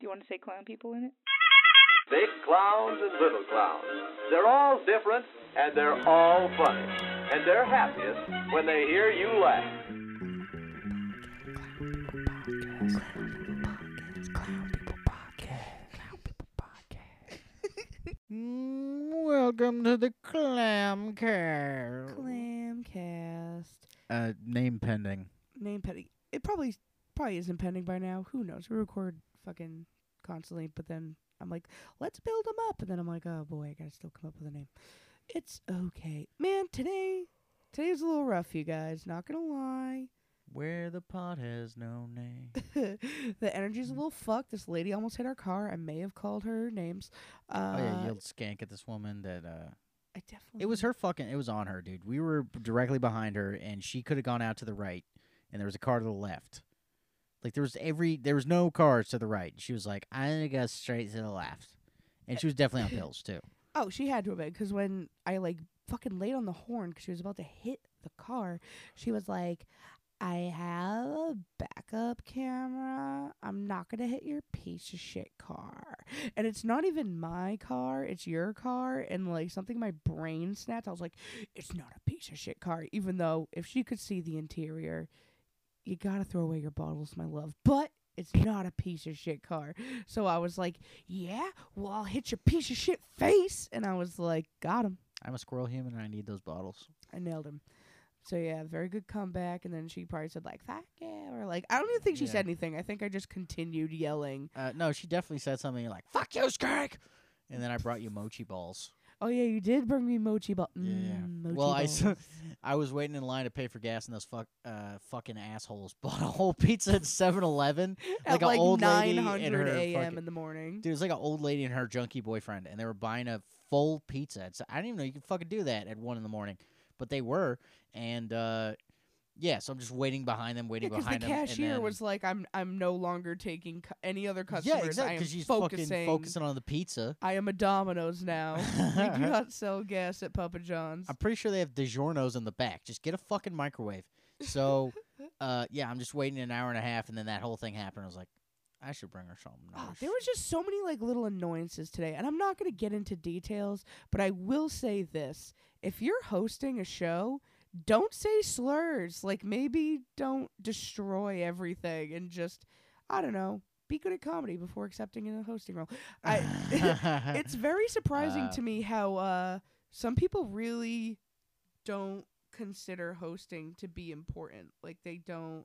Do you want to say clown people in it? Big clowns and little clowns. They're all different and they're all funny. And they're happiest when they hear you laugh. Clown people pocket. Clown people pocket. Mm, Welcome to the Clamcast. Clamcast. Uh, name pending. Name pending. It probably probably isn't pending by now. Who knows? We record fucking constantly, but then I'm like, let's build them up, and then I'm like, oh boy, I gotta still come up with a name. It's okay, man. Today, today's a little rough, you guys. Not gonna lie. Where the pot has no name. the energy's a little fucked. This lady almost hit our car. I may have called her names. Uh, oh yeah, you yelled skank at this woman that uh I definitely. it was her fucking it was on her, dude. We were directly behind her and she could have gone out to the right and there was a car to the left. Like there was every there was no cars to the right. She was like, I to go straight to the left. And she was definitely on eh. pills too. Oh, she had to have been because when I like fucking laid on the horn because she was about to hit the car, she was like, "I have a backup camera. I'm not gonna hit your piece of shit car." And it's not even my car; it's your car. And like something, my brain snapped. I was like, "It's not a piece of shit car." Even though if she could see the interior, you gotta throw away your bottles, my love. But it's not a piece of shit car. So I was like, yeah, well, I'll hit your piece of shit face. And I was like, got him. I'm a squirrel human and I need those bottles. I nailed him. So yeah, very good comeback. And then she probably said like, fuck yeah. Or like, I don't even think she Yeah. said anything. I think I just continued yelling. Uh no, she definitely said something like, Fuck you, skank and then I brought you mochi balls. Oh yeah, you did bring me mochi ball. Yeah, yeah. Mm, mochi Well, I balls. was waiting in line to pay for gas, and those fuck, uh, fucking assholes bought a whole pizza at 7-Eleven. At like, like an old lady 900 and her a.m. in the morning. Dude, it was like an old lady and her junkie boyfriend, and they were buying a full pizza. It's, I didn't even know you could fucking do that at one in the morning, but they were, and uh, yeah. So I'm just waiting behind them, waiting because the behind them. and cashier then- was like, "I'm I'm no longer taking cu- any other customers. yeah, exactly, because she's focusing. fucking focusing on the pizza. I am a Domino's now. we do not sell gas at Papa John's. I'm pretty sure they have DiGiorno's in the back. Just get a fucking microwave. So, uh, yeah, I'm just waiting an hour and a half, and then that whole thing happened. I was like, I should bring her something. Ah, nice. there was just so many like little annoyances today, and I'm not going to get into details, but I will say this: if you're hosting a show, don't say slurs. Like maybe don't destroy everything, and just I don't know, be good at comedy before accepting a hosting role. I it's very surprising Uh, to me how uh some people really don't consider hosting to be important. Like they don't.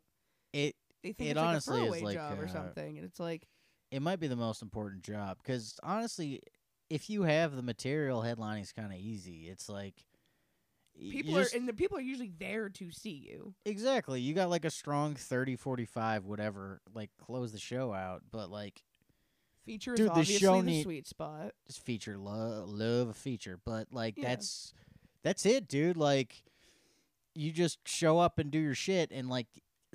it They think It it's like honestly a is throwaway like, job or uh, something, and it's like. it might be the most important job because honestly, if you have the material, headlining is kind of easy. It's like people are and the people are usually there to see you. exactly you got like a strong 30 45 whatever like close the show out but like Feature is Dude, the show the need- sweet spot. just feature love love a feature but like Yeah. that's that's it dude like you just show up and do your shit and like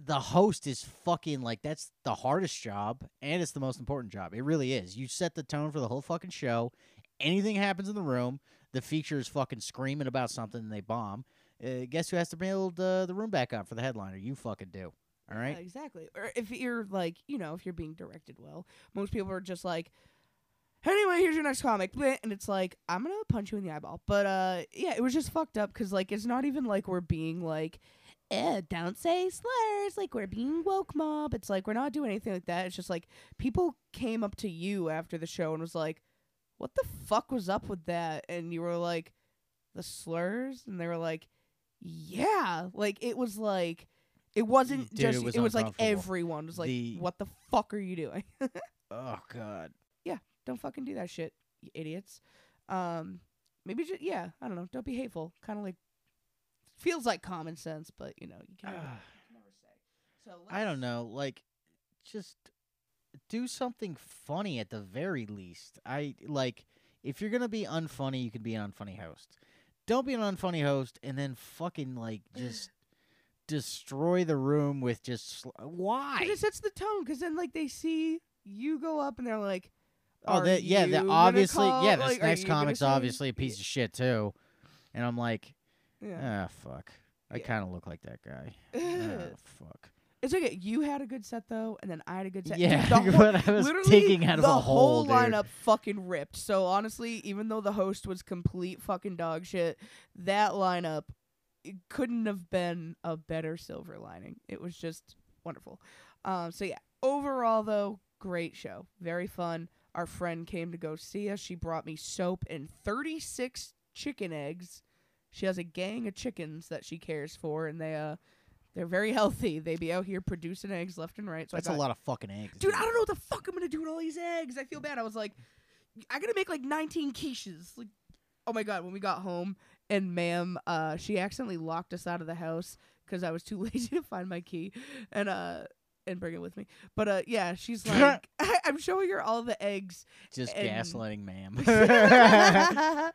the host is fucking like that's the hardest job and it's the most important job it really is you set the tone for the whole fucking show anything happens in the room the feature is fucking screaming about something and they bomb uh, guess who has to build uh, the room back up for the headliner you fucking do all right Yeah, exactly. Or if you're like, you know, if you're being directed well, most people are just like, anyway, here's your next comic, and it's like, I'm gonna punch you in the eyeball. But uh, yeah, it was just fucked up because like it's not even like we're being like. Eh, don't say slurs. Like we're being woke mob. It's like we're not doing anything like that. It's just like people came up to you after the show and was like, "What the fuck was up with that?" And you were like, "The slurs," and they were like, "Yeah." Like it was like it wasn't Dude, it just was it was like everyone was like, The- "What the fuck are you doing?" oh god Yeah. don't fucking do that shit, you idiots. Um, maybe just yeah, I don't know. Don't be hateful. Kind of like feels like common sense, but you know you can never, never say. So I don't know, like just do something funny at the very least. I like if you're gonna be unfunny, you can be an unfunny host. Don't be an unfunny host and then fucking like just destroy the room with just sl- why? it sets the tone. Because then like they see you go up and they're like, Oh, "Are that yeah, that obviously yeah. This like, next comic's obviously a piece of shit too, and I'm like, Yeah. ah, fuck. I Yeah. kind of look like that guy. ah, fuck. It's okay. You had a good set though, and then I had a good set. Dude, Yeah, the whole- I was taking out of the a hole, dude. lineup fucking ripped. So honestly, even though the host was complete fucking dog shit, that lineup it couldn't have been a better silver lining. It was just wonderful. Um, so yeah, overall though, great show, very fun. Our friend came to go see us. She brought me soap and thirty six chicken eggs. She has a gang of chickens that she cares for, and they uh. They're very healthy. They be out here producing eggs left and right. So That's I a got lot of fucking eggs, dude, I don't know what the fuck I'm gonna do with all these eggs. I feel bad. I was like, I gotta make like 19 quiches. Like, oh my god, when we got home and ma'am, uh, she accidentally locked us out of the house because I was too lazy to find my key and uh and bring it with me. But uh, yeah, she's like, I'm showing her all the eggs. Just and- gaslighting, ma'am.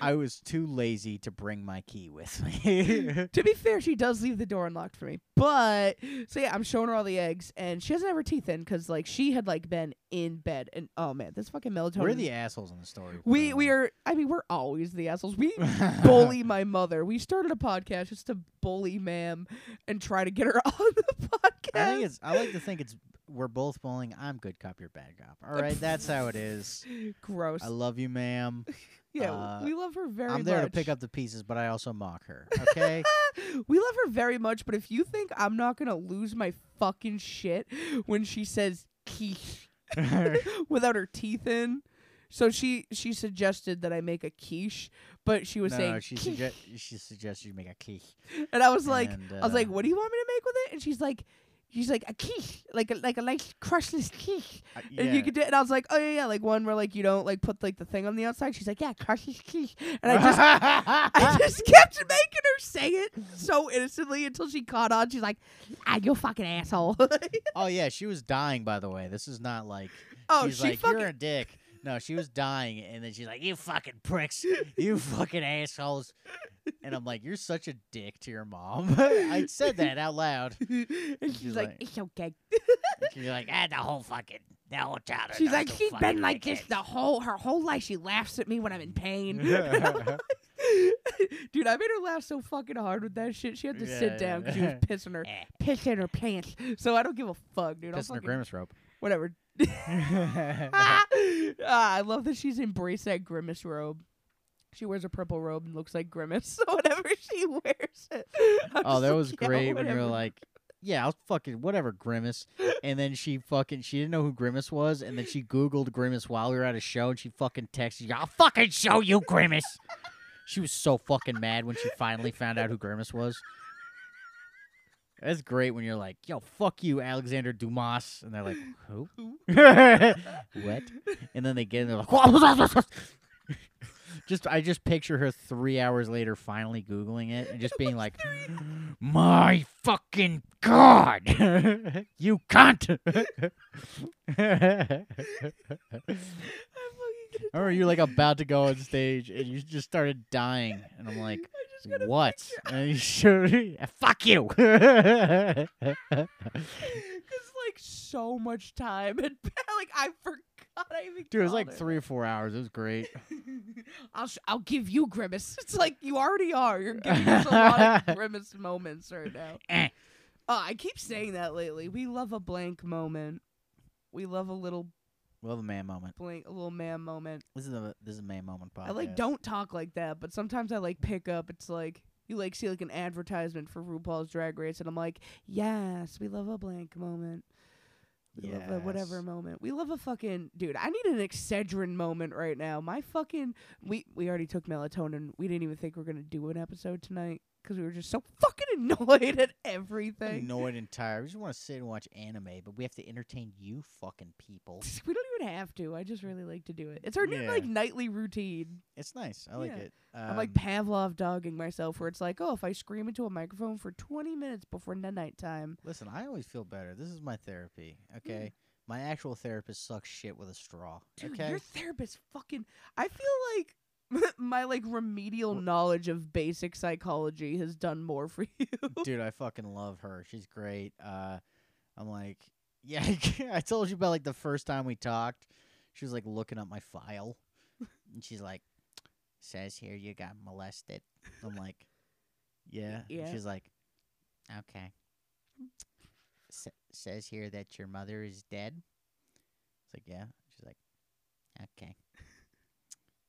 I was too lazy to bring my key with me. to be fair, she does leave the door unlocked for me. But so yeah, I'm showing her all the eggs, and she doesn't have her teeth in because like she had like been in bed, and oh man, this fucking melatonin. We're the assholes in the story. We we are. I mean, we're always the assholes. We bully my mother. We started a podcast just to bully ma'am and try to get her on the podcast. I think it's. I like to think it's. We're both bullying. I'm good cop. You're bad cop. All right, that's how it is. gross. I love you, ma'am. yeah, uh, we love her very I'm there much. to pick up the pieces, but I also mock her. Okay. we love her very much, but if you think I'm not gonna lose my fucking shit when she says quiche without her teeth in. So she she suggested that I make a quiche, but she was no, saying she quiche. suggest she suggests you make a quiche. and I was like, and, I was like, uh, "What do you want me to make with it?" And she's like, "She's like a quiche, like a like a nice crushless quiche." uh, And you could do, it. and I was like, "Oh yeah, yeah, like one where like you don't like put like the thing on the outside." She's like, "Yeah, crushless quiche," and I just I just kept making her say it so innocently until she caught on. She's like, "Ah, you fucking asshole." oh yeah, she was dying. By the way, this is not like. oh, she's she like, fucking you're a dick. No, she was dying, and then she's like, "You fucking pricks, you fucking assholes," and I'm like, "You're such a dick to your mom." I said that out loud. and she's, She's like, like- "It's okay." You're like, "Ah, the whole fucking, the whole child." She's like, "She's been like this the whole her whole life. She laughs at me when I'm in pain." Dude, I made her laugh so fucking hard with that shit. She had to sit down because she was Yeah. pissing her, pissing her pants. So I don't give a fuck, dude. Pissing her grimace rope. whatever. ah, I love that she's embraced that grimace robe. She wears a purple robe and looks like grimace. So whenever she wears it, I'm oh, that like, was "Yeah, great when you were like, "Yeah, I'll fucking whatever, grimace." And then she fucking she didn't know who grimace was, and then she googled grimace while we were at a show, and she fucking texted, "I'll fucking show you grimace." she was so fucking mad when she finally found out who grimace was. That's great when you're like, "Yo, fuck you, Alexander Dumas," and they're like, "Who?" What? And then they get in, they're like, just I just picture her three hours later finally googling it and just being like, "My fucking god, you cunt!" I'm or you're like about to go on stage and you just started dying, and I'm like, I "What?" And you should, fuck you. It's like so much time and like I forgot I even. Dude, it was like her. three or four hours. It was great. I'll sh- I'll give you grimace. It's like you already are. You're giving us a lot of grimace moments right now. Eh. Oh, I keep saying that lately. We love a blank moment. We love a little Love a man moment. blank, a little man moment. This is a this is a man moment podcast. I like don't talk like that, but sometimes I like pick up. It's like you like see like an advertisement for RuPaul's Drag Race, and I'm like, yes, we love a blank moment. We love a whatever moment. We love a fucking dude. I need an Excedrin moment right now. My fucking we we already took melatonin. We didn't even think we are gonna do an episode tonight because we were just so fucking annoyed at everything. annoyed and tired. We just want to sit and watch anime, but we have to entertain you fucking people. We don't even have to. I just really like to do it. It's our new Yeah. like nightly routine. It's nice. I like Yeah. it. I'm like Um, Pavlov dogging myself, where it's like, oh, if I scream into a microphone for 20 minutes before the nighttime, listen, I always feel better. This is my therapy. Okay, my actual therapist sucks shit with a straw. dude, okay, your therapist fucking. I feel like my like remedial knowledge of basic psychology has done more for you. dude, I fucking love her. She's great. Uh, I'm like, yeah, I told you about like the first time we talked. She was like looking up my file, and she's like, "Says here you got molested." I'm like, "Yeah." And Yeah. She's like, "Okay." S- says here that your mother is dead. It's like, yeah. She's like, okay.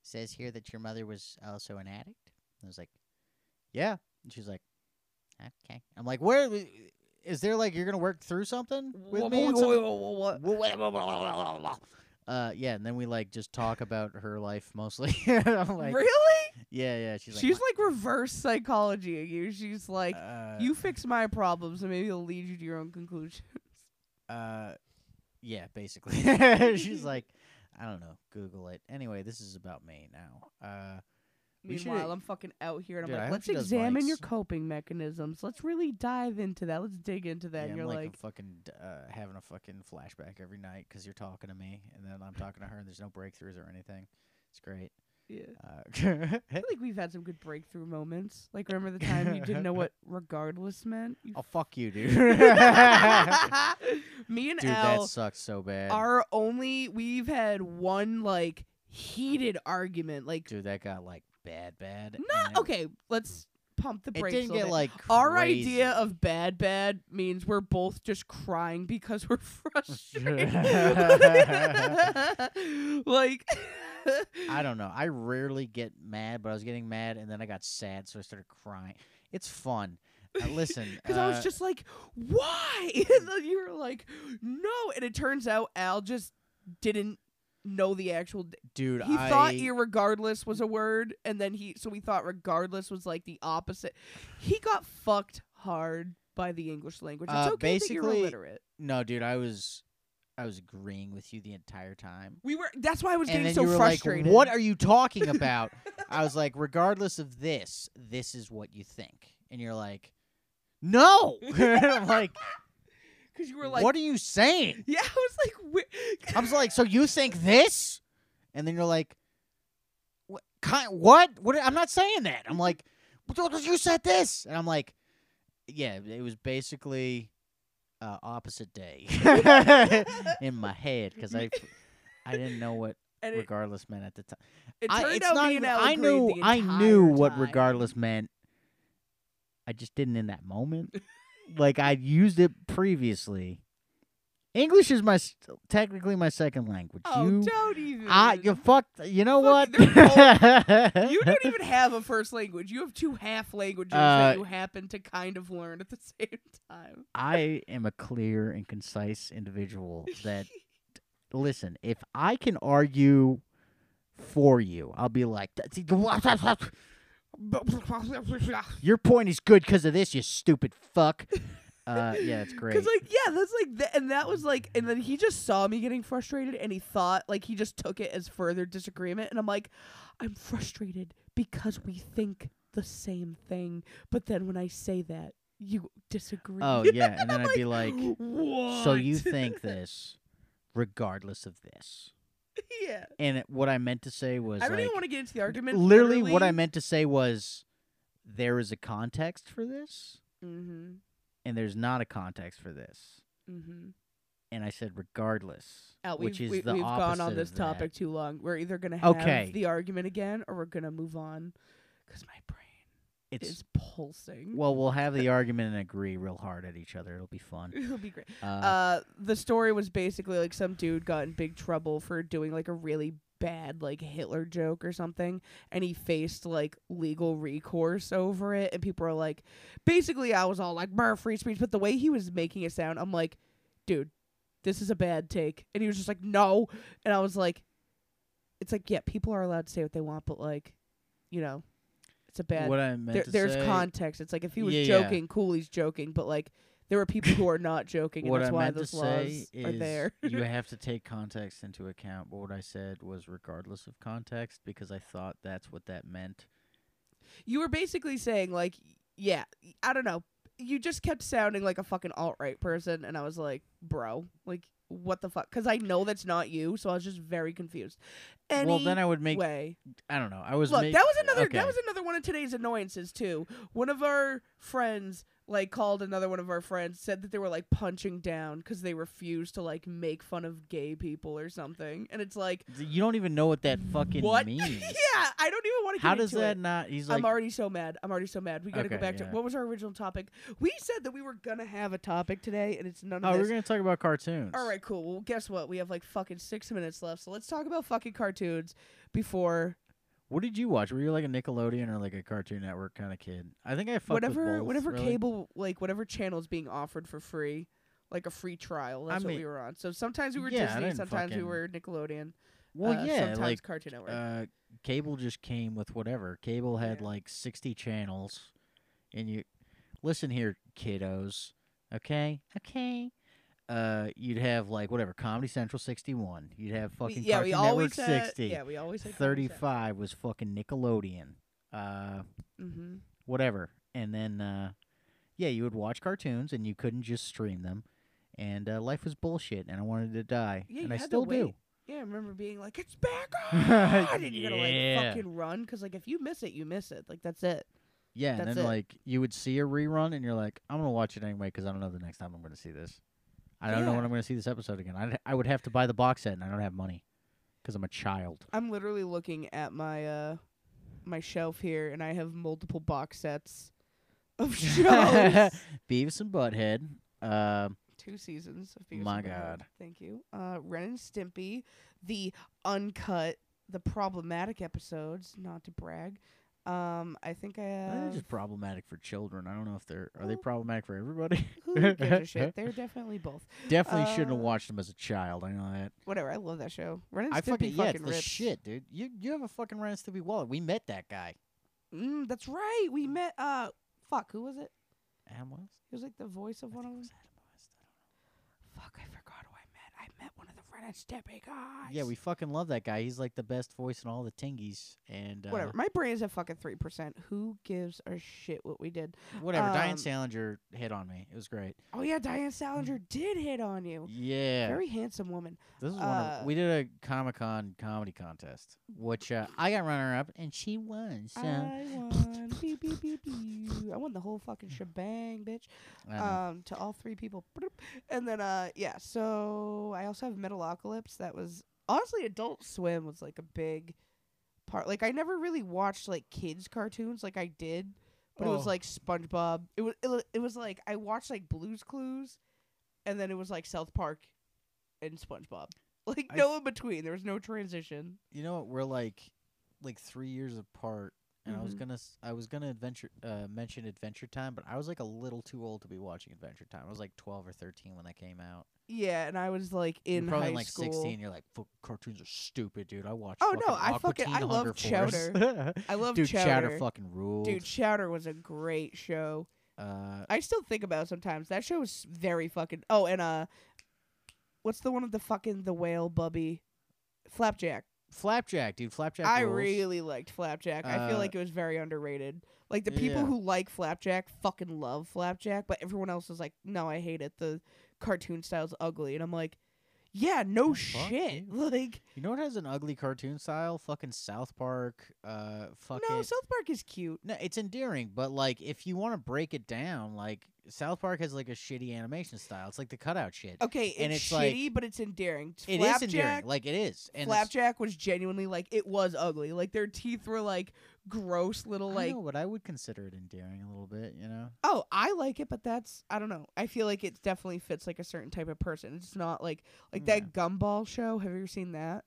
Says here that your mother was also an addict. I was like, yeah. And she's like, okay. I'm like, where is there like you're gonna work through something with me? Uh, yeah, and then we like just talk about her life mostly. I'm like, really? yeah, yeah. She's like, She's like reverse psychology of you. She's like, uh, you fix my problems, and maybe it'll lead you to your own conclusions. Uh, yeah, basically. She's like, I don't know. Google it. Anyway, this is about me now. Uh, Meanwhile, I'm fucking out here, and I'm I like, hope let's she does examine your coping mechanisms. Let's really dive into that. Let's dig into that. yeah, and I'm you're like, like, a fucking uh, having a fucking flashback every night because you're talking to me, and then I'm talking to her, and there's no breakthroughs or anything. It's great. Yeah. Uh, I feel like we've had some good breakthrough moments. Like, remember the time you didn't know what regardless meant? You oh fuck you, dude. Me and dude, Al that sucks so bad. Our only we've had one like heated argument. Like, dude, that got like bad, bad. not okay. Let's pump the brakes. It didn't get bit. like Our idea of bad bad means we're both just crying because we're frustrated. like I don't know. I rarely get mad, but I was getting mad, and then I got sad, so I started crying. It's fun. Uh, listen, Because I was uh, just like, why? and you were like, no. And it turns out Al just didn't know the actual. D- dude. he I, thought irregardless was a word, and then he so we thought regardless was like the opposite. He got fucked hard by the English language. It's Uh, okay that you're illiterate. no, dude. I was, I was agreeing with you the entire time. We were. That's why I was and getting then so you were frustrated. like, "What are you talking about?" I was like, "Regardless of this, this is what you think," and you're like, "No." I'm like, Because you were like, "What are you saying?" Yeah, I was like, "Wh- I was like, "So you think this?" And then you're like, "What? Kind? What? What? I'm not saying that." I'm like, "But "You said this," and I'm like, "Yeah, it was basically uh, opposite day in my head because I, I didn't know what and it, regardless meant at the time. it I, turned it's out not me even, and I knew I knew what time. regardless meant. I just didn't in that moment. like I'd used it previously. English is my technically my second language. Oh, you, don't even. I, you fucked. You know what? You don't even have a first language. You have two half languages Uh, that you happen to kind of learn at the same time. I am a clear and concise individual. That listen, if I can argue for you, I'll be like, "Your point is good because of this, you stupid fuck." Uh, yeah, it's great. Cause like yeah, that's like th- and that was like and then he just saw me getting frustrated and he thought like he just took it as further disagreement and I'm like, I'm frustrated because we think the same thing, but then when I say that you disagree. Oh yeah, and then I'd be like, what? "So you think this, regardless of this?" yeah. And it- what I meant to say was I don't like, even want to get into the argument. literally, what I meant to say was, there is a context for this, Mm-hmm. And there's not a context for this. Mm-hmm. And I said, regardless, Out, which is we, the we've gone on this topic too long. We're either gonna have Okay. the argument again or we're gonna move on because my brain It's is pulsing. well, we'll have the argument and agree real hard at each other. It'll be fun. It'll be great. Uh, Uh, the story was basically like some dude got in big trouble for doing like a really bad like Hitler joke or something, and he faced like legal recourse over it. And people are like, basically, I was all like, "Brr, free speech," but the way he was making it sound, I'm like, dude, this is a bad take. And he was just like, no, and I was like, it's like, yeah, people are allowed to say what they want, but like, you know, it's a bad. what I meant there, there's say, context. It's like if he was Yeah, yeah. joking, cool, he's joking, but like there were people who are not joking, and what that's I why meant those to say laws are is there. you have to take context into account. But what I said was regardless of context because I thought that's what that meant. you were basically saying like, yeah, I don't know. You just kept sounding like a fucking alt right person, and I was like, bro, like what the fuck? Because I know that's not you, so I was just very confused. Any well, then I would make. way. I don't know. I was Look, that was another okay. that was another one of today's annoyances too. One of our friends like called another one of our friends, said that they were like punching down because they refused to like make fun of gay people or something. And it's like, You don't even know what that fucking what? means. yeah, I don't even want to. How does that it. not? He's like, I'm already so mad. I'm already so mad. We got to go Okay, back to what was our original topic? We said that we were gonna have a topic today, and it's none of oh, this. oh, of we're gonna talk about cartoons. All right, cool. Well, guess what? We have like fucking six minutes left, so let's talk about fucking cartoons before What did you watch? Were you like a Nickelodeon or like a Cartoon Network kind of kid? I think I fucked whatever with both, whatever really. cable like whatever channel is being offered for free, like a free trial. That's what mean- we were on. So sometimes we were Yeah, Disney, sometimes we were Nickelodeon. Well, uh, yeah, sometimes like Cartoon Network. uh, cable just came with whatever. Cable had Yeah. like sixty channels, and you listen here, kiddos. Okay, okay. Uh, you'd have like whatever Comedy Central sixty one. You'd have fucking yeah, Cartoon we Network always had, sixty. Yeah, we always had Thirty five was fucking Nickelodeon. Uh, Mm-hmm. whatever. And then, uh, yeah, you would watch cartoons and you couldn't just stream them. And uh, life was bullshit, and I wanted to die, Yeah, and I still do. Yeah, I remember being like, "It's back on!" and you gotta like fucking run because like if you miss it, you miss it. Like that's it. Yeah, and then it. like you would see a rerun, and you're like, I'm gonna watch it anyway because I don't know the next time I'm gonna see this. I don't know when I'm gonna see this episode again. I I would have to buy the box set, and I don't have money because I'm a child. I'm literally looking at my uh my shelf here, and I have multiple box sets of shows. Beavis and Butthead. Uh, Two seasons of Beavis My and Butthead. God. Thank you. Uh, Ren and Stimpy, the uncut, the problematic episodes. Not to brag. Um, I think I they're have. just problematic for children. I don't know if they're are they problematic for everybody. Who gives a shit? They're definitely both. Definitely shouldn't have Uh, watched them as a child. I know that. Whatever. I love that show. Ren and I Stimpy fucking yeah, it's fucking the rips. shit, dude. You you have a fucking Ren and Stimpy wallet. We met that guy. Mm, that's right. We met. Uh, fuck. Who was it? Adam West. He was like the voice of I one think of it them. was Adam West. Fuck. I forgot who I met. I met one of the Ren and Stimpy guys. Yeah, we fucking love that guy. He's like the best voice in all the tingies. And uh, Whatever. My brain is at fucking three percent. Who gives a shit what we did? Whatever. Diane Um, Salinger hit on me. It was great. Oh yeah, Diane Salinger did hit on you. Yeah. Very handsome woman. this is one uh, of we did a Comic Con comedy contest, which uh, I got runner up and she won. So I won. Beep, beep, beep, beep. I won the whole fucking shebang, bitch. Um, to all three people. And then uh, yeah. So I also have Metalocalypse. That was honestly Adult Swim was like a big part. Like I never really watched like kids cartoons like I did, but it was Oh. like SpongeBob. It was it, it was like I watched like Blue's Clues, and then it was like South Park and SpongeBob. Like I- no in between. There was no transition. you know what? We're like like three years apart. And I was Mhm. gonna, s- I was gonna adventure, uh, mention Adventure Time, but I was like a little too old to be watching Adventure Time. I was like twelve or thirteen when that came out. Yeah, and I was like in You're probably high like school. sixteen. You're like, "Fuck, cartoons are stupid, dude. I watch. Oh, no, I Aqua fucking- Teen I love Hunger Force." Chowder. I love dude, Chowder. fucking rules. Dude, Chowder was a great show. uh, I still think about it sometimes. That show was very fucking. Oh, and uh, what's the one of the fucking the whale bubby, Flapjack. Flapjack, dude. Flapjack. I rules. really liked Flapjack. I feel Uh, like it was very underrated. Like the people yeah. who like Flapjack fucking love Flapjack, but everyone else is like, no, I hate it. The cartoon style's ugly, and I'm like, yeah, no shit. you. Like, You know what has an ugly cartoon style? Fucking South Park. Uh, fucking. no, South Park is cute. No, it's endearing, but like if you want to break it down, like South Park has like a shitty animation style. It's like the cutout shit. Okay, And it's, it's like- shitty, but it's endearing. It is Flapjack, endearing, like it is. And Flapjack was genuinely like it was ugly. Like their teeth were like gross little I like know, but I would consider it endearing a little bit. You know. oh I like it, but that's I don't know. I feel like it definitely fits like a certain type of person. It's not like like Yeah. that Gumball show. Have you ever seen that?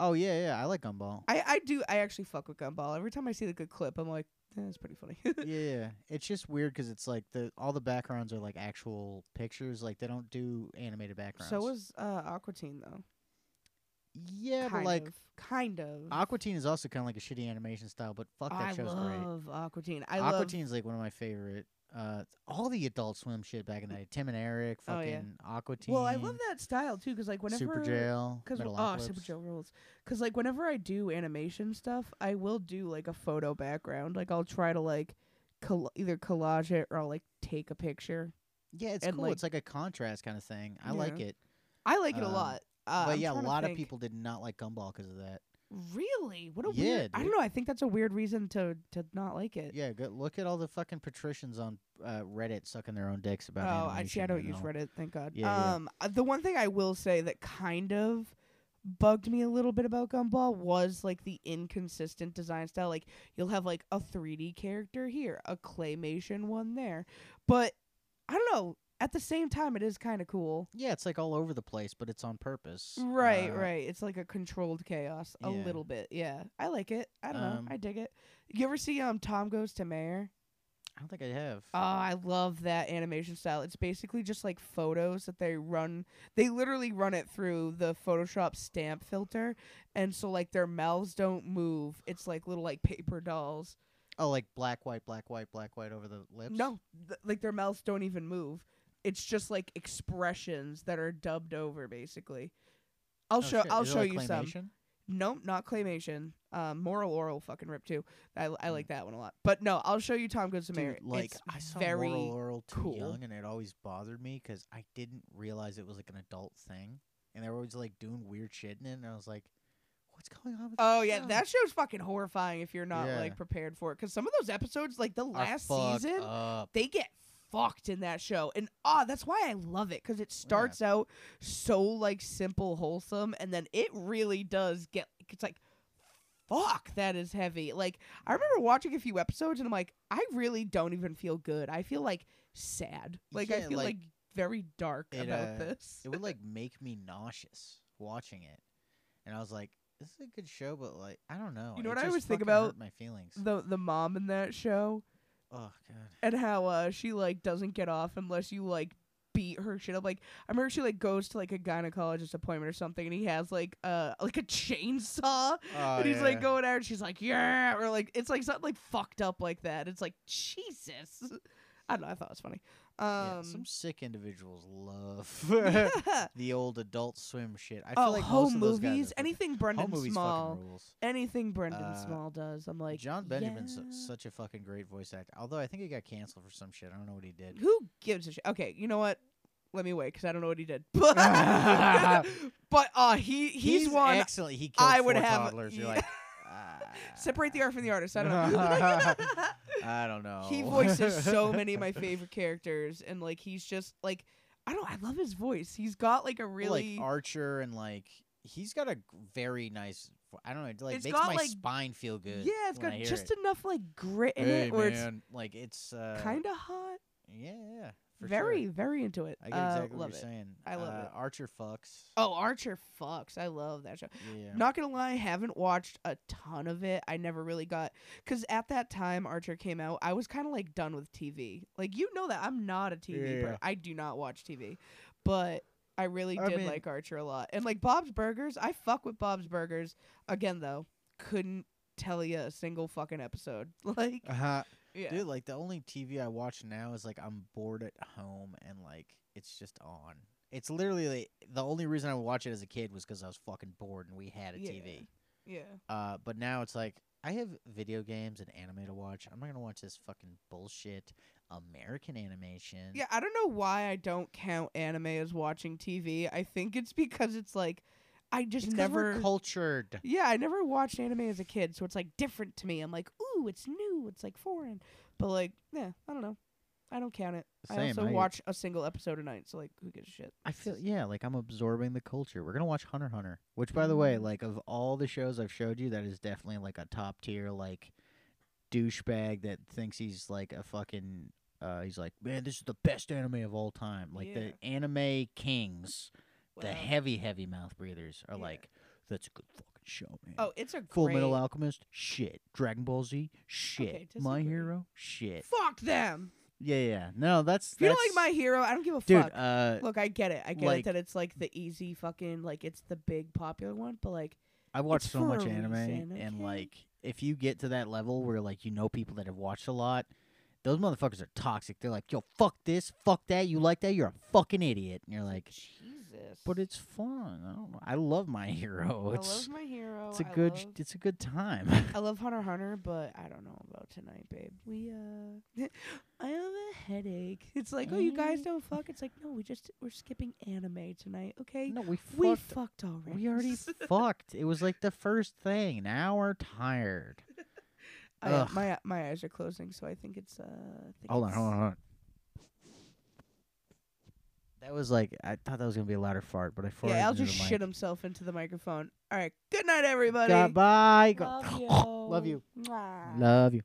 Oh yeah, yeah. I like Gumball. I I do. I actually fuck with Gumball. Every time I see like a clip, I'm like, eh, it's pretty funny. yeah. It's just weird because it's like the all the backgrounds are like actual pictures. Like they don't do animated backgrounds. so was uh, Aqua Teen though. yeah, but like of, kind of. Aqua Teen is also kind of like a shitty animation style. But fuck, that I show's great. I love Aqua Teen. I love. Teen's like one of my favorite. Uh, all the Adult Swim shit back in the day. Tim and Eric, Oh, fucking yeah. Aqua Teen. Well, I love that style too, because like whenever Super Jail. Cause oh. Super Joe rules. Cause like whenever I do animation stuff, I will do like a photo background. Like I'll try to like coll- either collage it or I'll like take a picture. Yeah, it's and, cool. like- it's like a contrast kind of thing. I like Yeah. it. I like it a Um, lot. Uh, but I'm yeah, a trying to lot of think. people did not like Gumball because of that. Really? What a Yeah, weird. I don't know. I think that's a weird reason to to not like it. Yeah, go, look at all the fucking patricians on uh, Reddit sucking their own dicks about Oh, I see. I don't use all. Reddit. Thank God. Yeah, yeah. um, uh, the one thing I will say that kind of bugged me a little bit about Gumball was like the inconsistent design style. Like you'll have like a 3D character here, a claymation one there, but I don't know. At the same time, it is kind of cool. Yeah, it's like all over the place, but it's on purpose. Right, Uh, right. It's like a controlled chaos a yeah. little bit. Yeah, I like it. I don't know. Um, I dig it. You ever see um Tom Goes to Mayor? I don't think I have. Oh, I love that animation style. It's basically just like photos that they run. They literally run it through the Photoshop stamp filter, and so like their mouths don't move. It's like little like paper dolls. oh, like black, white, black, white, black, white over the lips. No, th- like their mouths don't even move. It's just like expressions that are dubbed over, basically. I'll Oh, show. shit. I'll Is show like you some. claymation? Nope, not claymation. Um, Moral Orel fucking rip too. I, I Mm. like that one a lot. But no, I'll show you Tom Goes to. Dude, like it's I saw very Moral Orel too cool. young, and it always bothered me because I didn't realize it was like an adult thing, and they were always like doing weird shit in it, and I was like, "What's going on?" With Oh yeah, show?" that show's fucking horrifying if you're not Yeah. like prepared for it. Because some of those episodes, like the last season, up. they get fucked in that show, and ah, that's why I love it. Because it starts out so like simple, wholesome, and then it really does get. It's like, fuck, that is heavy. Like I remember watching a few episodes, and I'm like, I really don't even feel good. I feel like sad. Like I feel like, like, very dark it, about uh, this. it would like make me nauseous watching it, and I was like, "This is a good show," but like, I don't know. You know it what I always think about? my feelings. the the mom in that show. Oh god. and how uh she like doesn't get off unless you like beat her shit up. Like I remember she like goes to like a gynecologist appointment or something, and he has like uh like a chainsaw, Oh, and he's like going at her, and she's like yeah, or like it's like something like fucked up like that. It's like Jesus. I don't know. I thought it was funny. Yeah, Um, some sick individuals love the old Adult Swim shit. I feel oh, like home most of those guys movies, anything Brendan Small, rules. anything Brendan Uh, Small does. I'm like Jon Benjamin's su- yeah. such a fucking great voice actor. Although I think he got canceled for some shit. I don't know what he did. Who gives a shit? Okay, you know what? Let me wait because I don't know what he did. But uh, he he's, one. excellent. He killed I would four have- toddlers. You're yeah. like, ah. Separate the art from the artist. I don't know. I don't know. he voices so many of my favorite characters, and like he's just like I don't. I love his voice. He's got like a really like Archer and like he's got a g- very nice. vo- I don't know. It like It's makes got, my like- spine feel good. yeah. It's when got I hear just it. enough like grit in Hey, it where man, like it's uh, it's kind of hot. Yeah, yeah. Very Sure. very into it. I get Uh, exactly what love you're it. saying. I love uh, it. Archer fucks. Oh, Archer fucks. I love that show. Yeah. Not gonna lie, I haven't watched a ton of it. I never really got because at that time Archer came out, I was kind of like done with TV. Like you know that I'm not a TV. Yeah. I do not watch TV, but I really I did mean- like Archer a lot. And like Bob's Burgers, I fuck with Bob's Burgers. Again though, couldn't tell you a single fucking episode. Like uh-huh. Yeah, Dude, like the only TV I watch now is like I'm bored at home and like it's just on. It's literally like, the only reason I would watch it as a kid was because I was fucking bored and we had a Yeah. TV. yeah. Uh, but now it's like I have video games and anime to watch. I'm not gonna watch this fucking bullshit American animation. Yeah, I don't know why I don't count anime as watching TV. I think it's because it's like I just It's 'cause we're never cultured. Yeah, I never watched anime as a kid, so it's like different to me. I'm like, ooh, it's new, it's like foreign. But like, yeah, I don't know. I don't count it. I Same, also I- watch a single episode a night, so like, who gives a shit? I feel yeah, like I'm absorbing the culture. We're gonna watch Hunter Hunter, which by the way, Mm. like of all the shows I've showed you, that is definitely like a top tier like douchebag that thinks he's like a fucking. Uh, he's like, man, this is the best anime of all time. Like Yeah. the anime kings, the heavy, heavy mouth breathers are Yeah. like, that's a good fucking show, man. Oh, it's a Full great. Metal Alchemist, shit. Dragon Ball Z, shit. My. Hero, shit. Fuck them. Yeah, yeah. No, that's If you that's- like My Hero, I don't give a dude. fuck. Uh, Look, I get it. I get like- it that it's like the easy fucking like it's the big popular one, but like I watch so much anime, reason, and like, if you get to that level where like you know people that have watched a lot, those motherfuckers are toxic. They're like, "Yo, fuck this, fuck that. You like that? You're a fucking idiot." And you're like. This. but it's fun. I don't know. I love my hero. I It's love my hero. it's a I good love- it's a good time. I love Hunter Hunter, but I don't know about tonight, babe. We uh, I have a headache. It's like, oh, you guys don't fuck. It's like, no, we just we're skipping anime tonight, okay? no, we we fucked. fucked already. We already fucked. It was like the first thing. Now we're tired. I, my my eyes are closing, so I think it's uh. I think Hold on, hold on, hold on. That was like I thought that was gonna be a louder fart, but I farted. Yeah, Al into just the shit mic. himself into the microphone. All right, good night, everybody. Goodbye. Go- Love you. Love you. Mwah. Love you.